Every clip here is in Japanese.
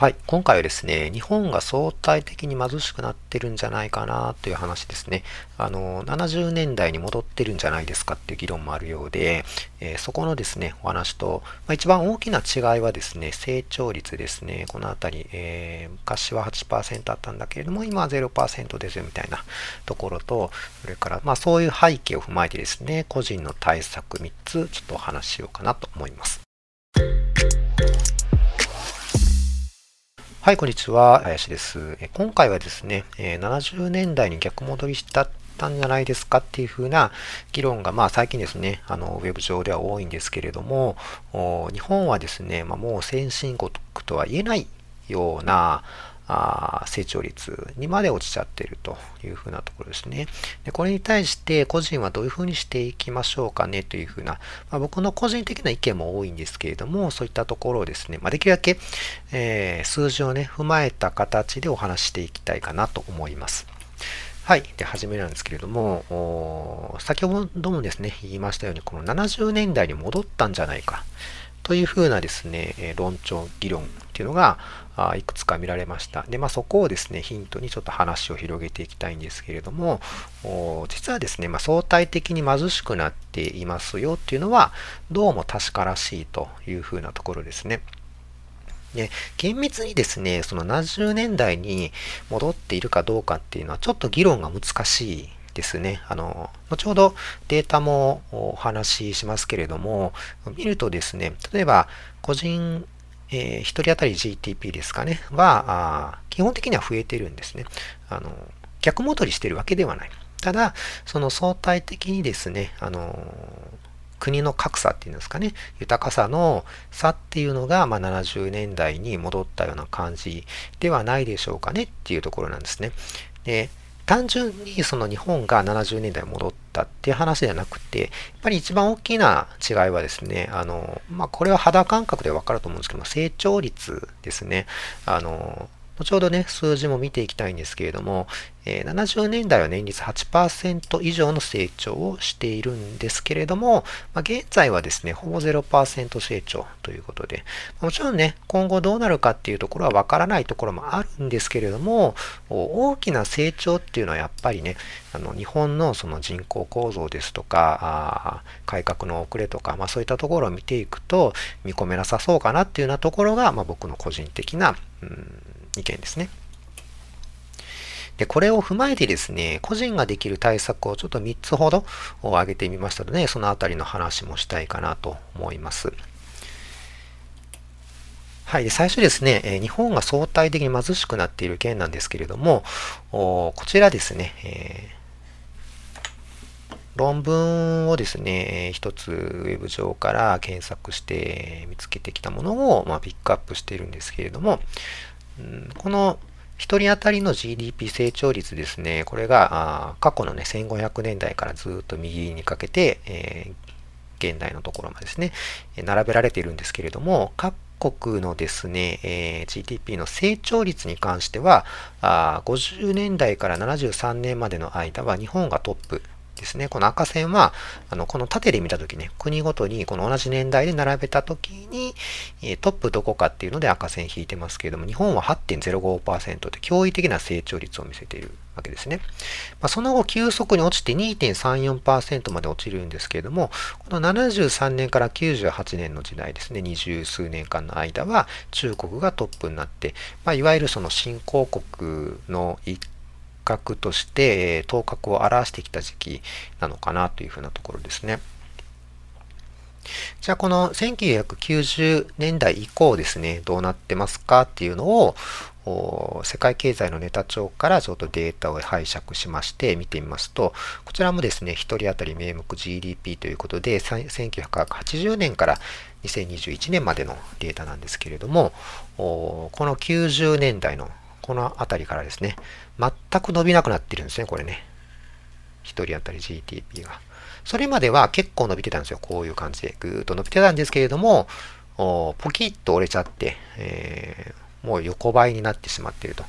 はい。今回はですね、日本が相対的に貧しくなってるんじゃないかなという話ですね。あの、70年代に戻ってるんじゃないですかっていう議論もあるようで、えー、そこのですね、お話と、まあ、一番大きな違いはですね、成長率ですね。このあたり、えー、昔は8%あったんだけれども、今は0%ですよみたいなところと、それから、まあそういう背景を踏まえてですね、個人の対策3つ、ちょっとお話ししようかなと思います。はい、こんにちは。林です。今回はですね、70年代に逆戻りしたたんじゃないですかっていう風な議論が、まあ最近ですね、あの、ウェブ上では多いんですけれども、日本はですね、まあ、もう先進国とは言えないような、あ成長率にまで落ちちゃってるというふうなところですね。でこれに対して個人はどういうふうにしていきましょうかねというふうな、まあ、僕の個人的な意見も多いんですけれども、そういったところをですね、まあ、できるだけ、えー、数字をね、踏まえた形でお話していきたいかなと思います。はい。で、始めなんですけれども、先ほどもですね、言いましたように、この70年代に戻ったんじゃないか。というふうなですね、論調、議論っていうのがあいくつか見られました。で、まあそこをですね、ヒントにちょっと話を広げていきたいんですけれども、実はですね、まあ、相対的に貧しくなっていますよっていうのは、どうも確からしいというふうなところですね。で、厳密にですね、その70年代に戻っているかどうかっていうのはちょっと議論が難しいですね。あの、後ほどデータもお話ししますけれども、見るとですね、例えば個人、えー、1人当たり GTP ですかね、は、基本的には増えてるんですね。あの、逆戻りしてるわけではない。ただ、その相対的にですね、あの、国の格差っていうんですかね、豊かさの差っていうのが、まあ、70年代に戻ったような感じではないでしょうかねっていうところなんですね。で、単純にその日本が70年代戻ったっていう話じゃなくて、やっぱり一番大きな違いはですね、あの、まあ、これは肌感覚でわかると思うんですけども、成長率ですね。あの、後ほどね、数字も見ていきたいんですけれども、えー、70年代は年率8%以上の成長をしているんですけれども、まあ、現在はですね、ほぼ0%成長ということで、もちろんね、今後どうなるかっていうところはわからないところもあるんですけれども、大きな成長っていうのはやっぱりね、あの日本のその人口構造ですとか、改革の遅れとか、まあ、そういったところを見ていくと見込めなさそうかなっていうようなところが、まあ、僕の個人的な、うん意見ですね。で、これを踏まえてですね、個人ができる対策をちょっと3つほど挙げてみましたので、そのあたりの話もしたいかなと思います。はい。で、最初ですね、日本が相対的に貧しくなっている件なんですけれども、こちらですね、えー、論文をですね、一つウェブ上から検索して見つけてきたものを、まあ、ピックアップしているんですけれども、この1人当たりの GDP 成長率ですね、これが過去のね、1500年代からずっと右にかけて、えー、現代のところまでですね、並べられているんですけれども、各国のですね、えー、GDP の成長率に関してはあ、50年代から73年までの間は日本がトップ。ですね。この赤線は、あの、この縦で見たときね、国ごとにこの同じ年代で並べたときに、トップどこかっていうので赤線引いてますけれども、日本は8.05%で驚異的な成長率を見せているわけですね。まあ、その後、急速に落ちて2.34%まで落ちるんですけれども、この73年から98年の時代ですね、二十数年間の間は中国がトップになって、まあ、いわゆるその新興国の一格として、頭角を表してきた時期なのかなというふうなところですね。じゃあこの1990年代以降ですね、どうなってますかっていうのを世界経済のネタ帳からちょっとデータを拝借しまして見てみますと、こちらもですね、1人当たり名目 GDP ということで、1980年から2021年までのデータなんですけれども、この90年代のこの辺りからですね、全く伸びなくなってるんですね、これね。1人当たり GTP が。それまでは結構伸びてたんですよ。こういう感じで。ぐーっと伸びてたんですけれども、ポキッと折れちゃって、えー、もう横ばいになってしまっていると。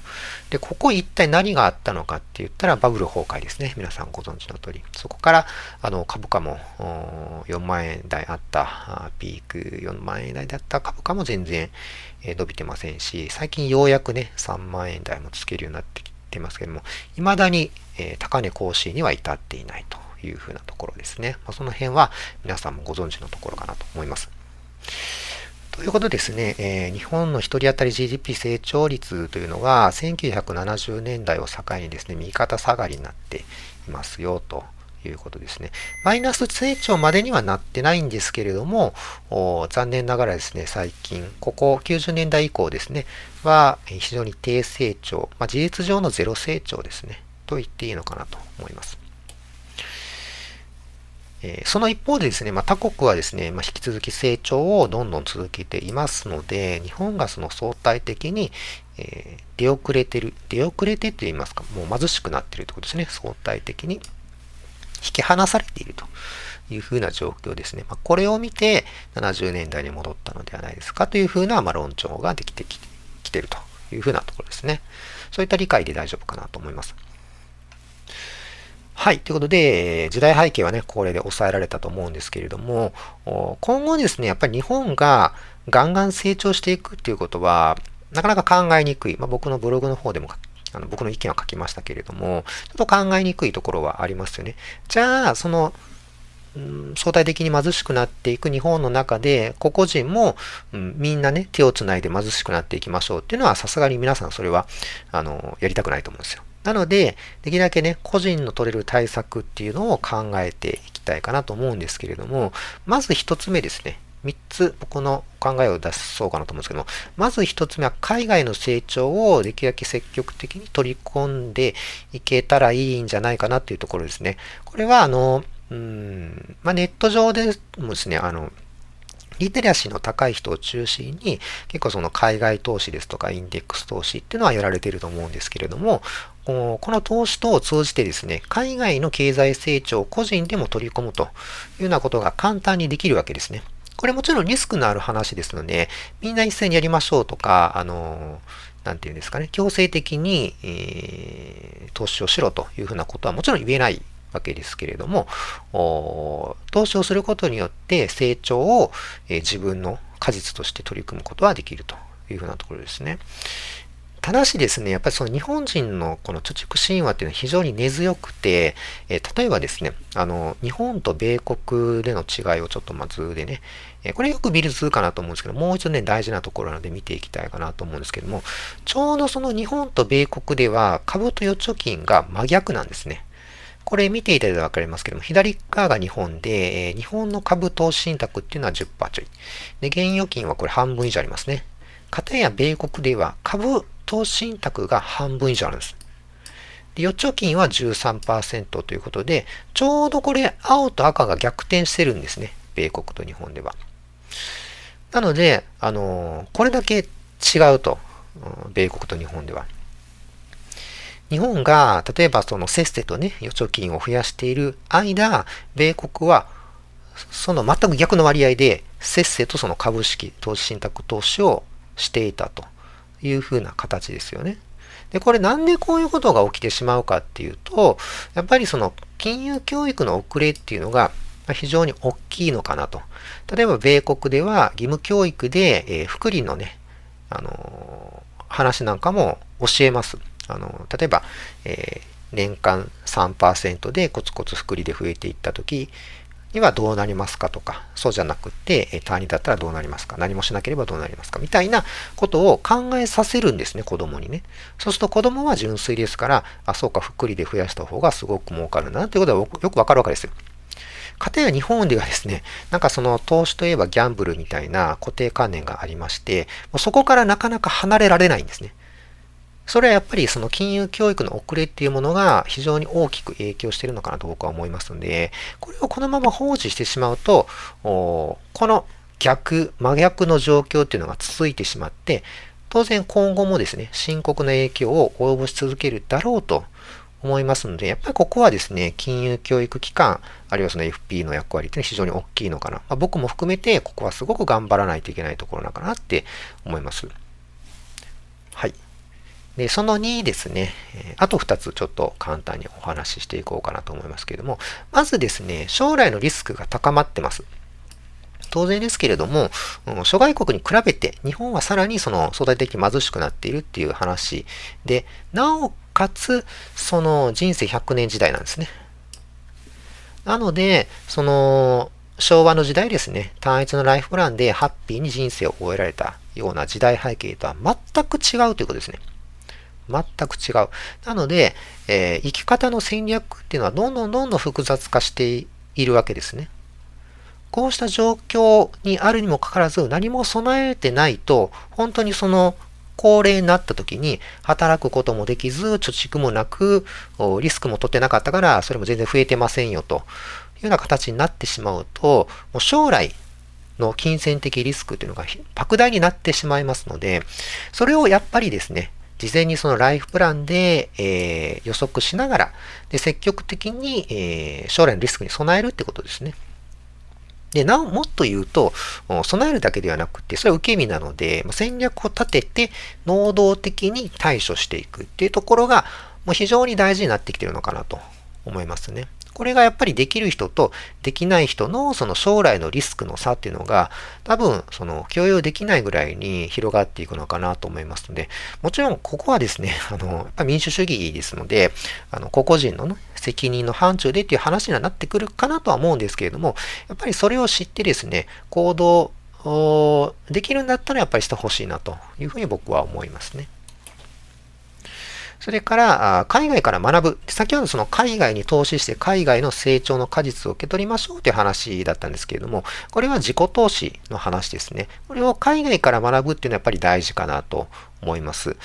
で、ここ一体何があったのかって言ったらバブル崩壊ですね。皆さんご存知の通り。そこから、あの、株価も4万円台あった、ピーク4万円台だった株価も全然伸びてませんし、最近ようやくね、3万円台もつけるようになってきてますけども、未だに高値更新には至っていないというふうなところですね。ま、その辺は皆さんもご存知のところかなと思います。ということですね、えー、日本の1人当たり GDP 成長率というのが1970年代を境にですね、右肩下がりになっていますよということですね。マイナス成長までにはなってないんですけれども、残念ながらですね、最近、ここ90年代以降ですね、は非常に低成長、まあ、事実上のゼロ成長ですね、と言っていいのかなと思います。えその一方でですね、まあ、他国はですね、まあ、引き続き成長をどんどん続けていますので、日本がその相対的に、えー、出遅れてる、出遅れてと言いますか、もう貧しくなってるということですね、相対的に。引き離されているというふうな状況ですね。まあ、これを見て70年代に戻ったのではないですかというふうな、ま、論調ができてきているというふうなところですね。そういった理解で大丈夫かなと思います。はい。ということで、時代背景はね、これで抑えられたと思うんですけれども、今後ですね、やっぱり日本がガンガン成長していくっていうことは、なかなか考えにくい。まあ、僕のブログの方でもあの僕の意見は書きましたけれども、ちょっと考えにくいところはありますよね。じゃあ、その、うん、相対的に貧しくなっていく日本の中で、個々人も、うん、みんなね、手をつないで貧しくなっていきましょうっていうのは、さすがに皆さんそれは、あの、やりたくないと思うんですよ。なので、できるだけね、個人の取れる対策っていうのを考えていきたいかなと思うんですけれども、まず一つ目ですね。三つ僕の考えを出そうかなと思うんですけども、まず一つ目は海外の成長をできるだけ積極的に取り込んでいけたらいいんじゃないかなっていうところですね。これは、あの、うん、まあ、ネット上でもですね、あの、リテラシーの高い人を中心に、結構その海外投資ですとかインデックス投資っていうのはやられていると思うんですけれども、この投資等を通じてですね、海外の経済成長を個人でも取り込むというようなことが簡単にできるわけですね。これもちろんリスクのある話ですので、みんな一斉にやりましょうとか、あの、なんていうんですかね、強制的に、えー、投資をしろというふうなことはもちろん言えないわけですけれども、投資をすることによって成長を、え自分の果実として取り組むことはできるというふうなところですね。ただしですね、やっぱりその日本人のこの貯蓄神話っていうのは非常に根強くて、えー、例えばですね、あの、日本と米国での違いをちょっとまずでね、えー、これよく見る図かなと思うんですけど、もう一度ね、大事なところなので見ていきたいかなと思うんですけども、ちょうどその日本と米国では株と預貯金が真逆なんですね。これ見ていただいたらわかりますけども、左側が日本で、えー、日本の株投資信託っていうのは10%ちょい。で、現預金はこれ半分以上ありますね。片や米国では株投資信託が半分以上あるんです。で預貯金は13%ということで、ちょうどこれ青と赤が逆転してるんですね。米国と日本では。なので、あの、これだけ違うと。米国と日本では。日本が、例えばそのせっせとね、預貯金を増やしている間、米国は、その全く逆の割合で、せっせとその株式、投資信託投資をしていたというふうな形ですよね。で、これなんでこういうことが起きてしまうかっていうと、やっぱりその金融教育の遅れっていうのが非常に大きいのかなと。例えば米国では義務教育で、えー、福利のね、あのー、話なんかも教えます。あの、例えば、え、年間3%でコツコツ福利で増えていったときにはどうなりますかとか、そうじゃなくて、え単位だったらどうなりますか何もしなければどうなりますかみたいなことを考えさせるんですね、子供にね。そうすると子供は純粋ですから、あ、そうか、福利で増やした方がすごく儲かるな、ということはよくわかるわけですよ。かたや日本ではですね、なんかその投資といえばギャンブルみたいな固定観念がありまして、もうそこからなかなか離れられないんですね。それはやっぱりその金融教育の遅れっていうものが非常に大きく影響しているのかなと僕は思いますので、これをこのまま放置してしまうと、この逆、真逆の状況っていうのが続いてしまって、当然今後もですね、深刻な影響を及ぼし続けるだろうと思いますので、やっぱりここはですね、金融教育機関、あるいはその FP の役割っていうのは非常に大きいのかな。まあ、僕も含めて、ここはすごく頑張らないといけないところなのかなって思います。はいで、その2ですね、あと2つちょっと簡単にお話ししていこうかなと思いますけれども、まずですね、将来のリスクが高まってます。当然ですけれども、諸外国に比べて日本はさらにその相対的に貧しくなっているっていう話で、なおかつ、その人生100年時代なんですね。なので、その、昭和の時代ですね、単一のライフプランでハッピーに人生を終えられたような時代背景とは全く違うということですね。全く違う。なので、えー、生き方の戦略っていうのはどんどんどんどん複雑化しているわけですね。こうした状況にあるにもかかわらず何も備えてないと、本当にその高齢になった時に働くこともできず、貯蓄もなく、リスクも取ってなかったから、それも全然増えてませんよというような形になってしまうと、もう将来の金銭的リスクというのが莫大になってしまいますので、それをやっぱりですね、事前にそのライフプランで、えー、予測しながら、で積極的に、えー、将来のリスクに備えるってことですね。で、なお、もっと言うと、備えるだけではなくて、それは受け身なので、戦略を立てて、能動的に対処していくっていうところが、もう非常に大事になってきてるのかなと思いますね。これがやっぱりできる人とできない人のその将来のリスクの差っていうのが多分その共有できないぐらいに広がっていくのかなと思いますので、もちろんここはですね、あの、民主主義ですので、あの、個々人の、ね、責任の範疇でっていう話にはなってくるかなとは思うんですけれども、やっぱりそれを知ってですね、行動できるんだったらやっぱりしてほしいなというふうに僕は思いますね。それから、海外から学ぶ。先ほどその海外に投資して海外の成長の果実を受け取りましょうという話だったんですけれども、これは自己投資の話ですね。これを海外から学ぶっていうのはやっぱり大事かなと思います。うん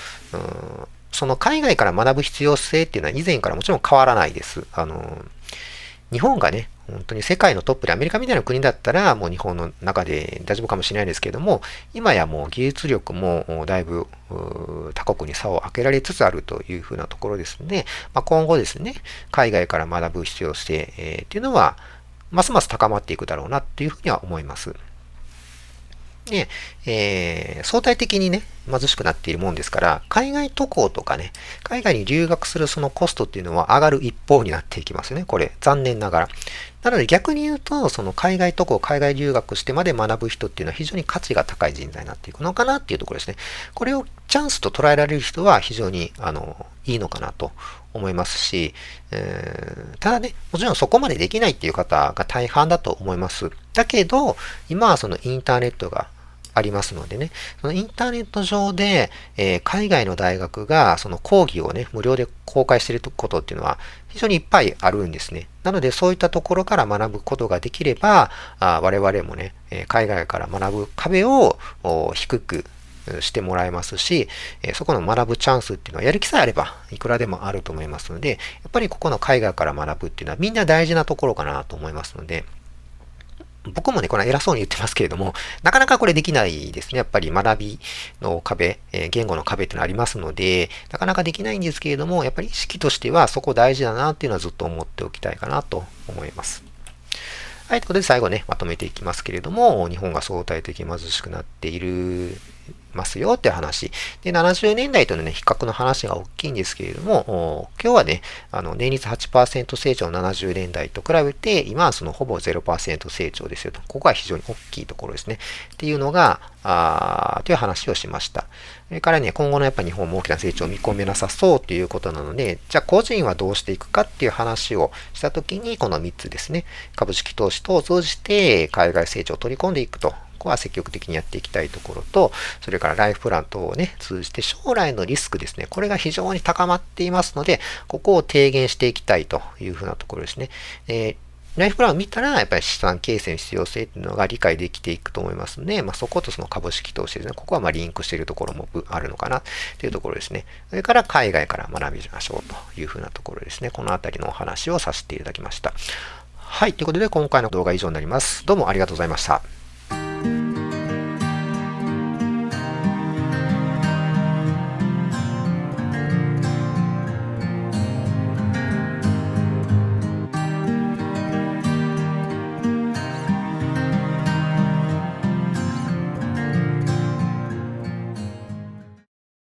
その海外から学ぶ必要性っていうのは以前からもちろん変わらないです。あの、日本がね、本当に世界のトップでアメリカみたいな国だったらもう日本の中で大丈夫かもしれないですけども今やもう技術力もだいぶ他国に差を開けられつつあるというふうなところですので、まあ、今後ですね海外から学ぶ必要性、えー、っていうのはますます高まっていくだろうなっていうふうには思います。で、えー、相対的にね、貧しくなっているもんですから、海外渡航とかね、海外に留学するそのコストっていうのは上がる一方になっていきますよね。これ、残念ながら。なので逆に言うと、その海外渡航、海外留学してまで学ぶ人っていうのは非常に価値が高い人材になっていくのかなっていうところですね。これをチャンスと捉えられる人は非常に、あの、いいのかなと思いますし、えー、ただね、もちろんそこまでできないっていう方が大半だと思います。だけど、今はそのインターネットがありますのでね、そのインターネット上で、えー、海外の大学がその講義をね、無料で公開していることっていうのは非常にいっぱいあるんですね。なのでそういったところから学ぶことができれば、あ我々もね、海外から学ぶ壁を低くしてもらえますし、そこの学ぶチャンスっていうのはやる気さえあればいくらでもあると思いますので、やっぱりここの海外から学ぶっていうのはみんな大事なところかなと思いますので、僕もね、これ偉そうに言ってますけれども、なかなかこれできないですね。やっぱり学びの壁、えー、言語の壁っていうのありますので、なかなかできないんですけれども、やっぱり意識としてはそこ大事だなっていうのはずっと思っておきたいかなと思います。はい、ということで最後ね、まとめていきますけれども、日本が相対的貧しくなっているますよって話。で、70年代とのね、比較の話が大きいんですけれども、今日はね、あの、年率8%成長の70年代と比べて、今はそのほぼ0%成長ですよと。ここは非常に大きいところですね。っていうのが、あという話をしました。それからね、今後のやっぱ日本も大きな成長を見込めなさそうということなので、じゃあ個人はどうしていくかっていう話をしたときに、この3つですね。株式投資等を通じて海外成長を取り込んでいくとここは積極的にやっていきたいところと、それからライフプラン等をね、通じて将来のリスクですね、これが非常に高まっていますので、ここを低減していきたいというふうなところですね。えライフプランを見たら、やっぱり資産形成の必要性っていうのが理解できていくと思いますので、まあ、そことその株式投資ですね、ここはまリンクしているところもあるのかなというところですね。それから海外から学びましょうというふうなところですね。このあたりのお話をさせていただきました。はい。ということで、今回の動画は以上になります。どうもありがとうございました。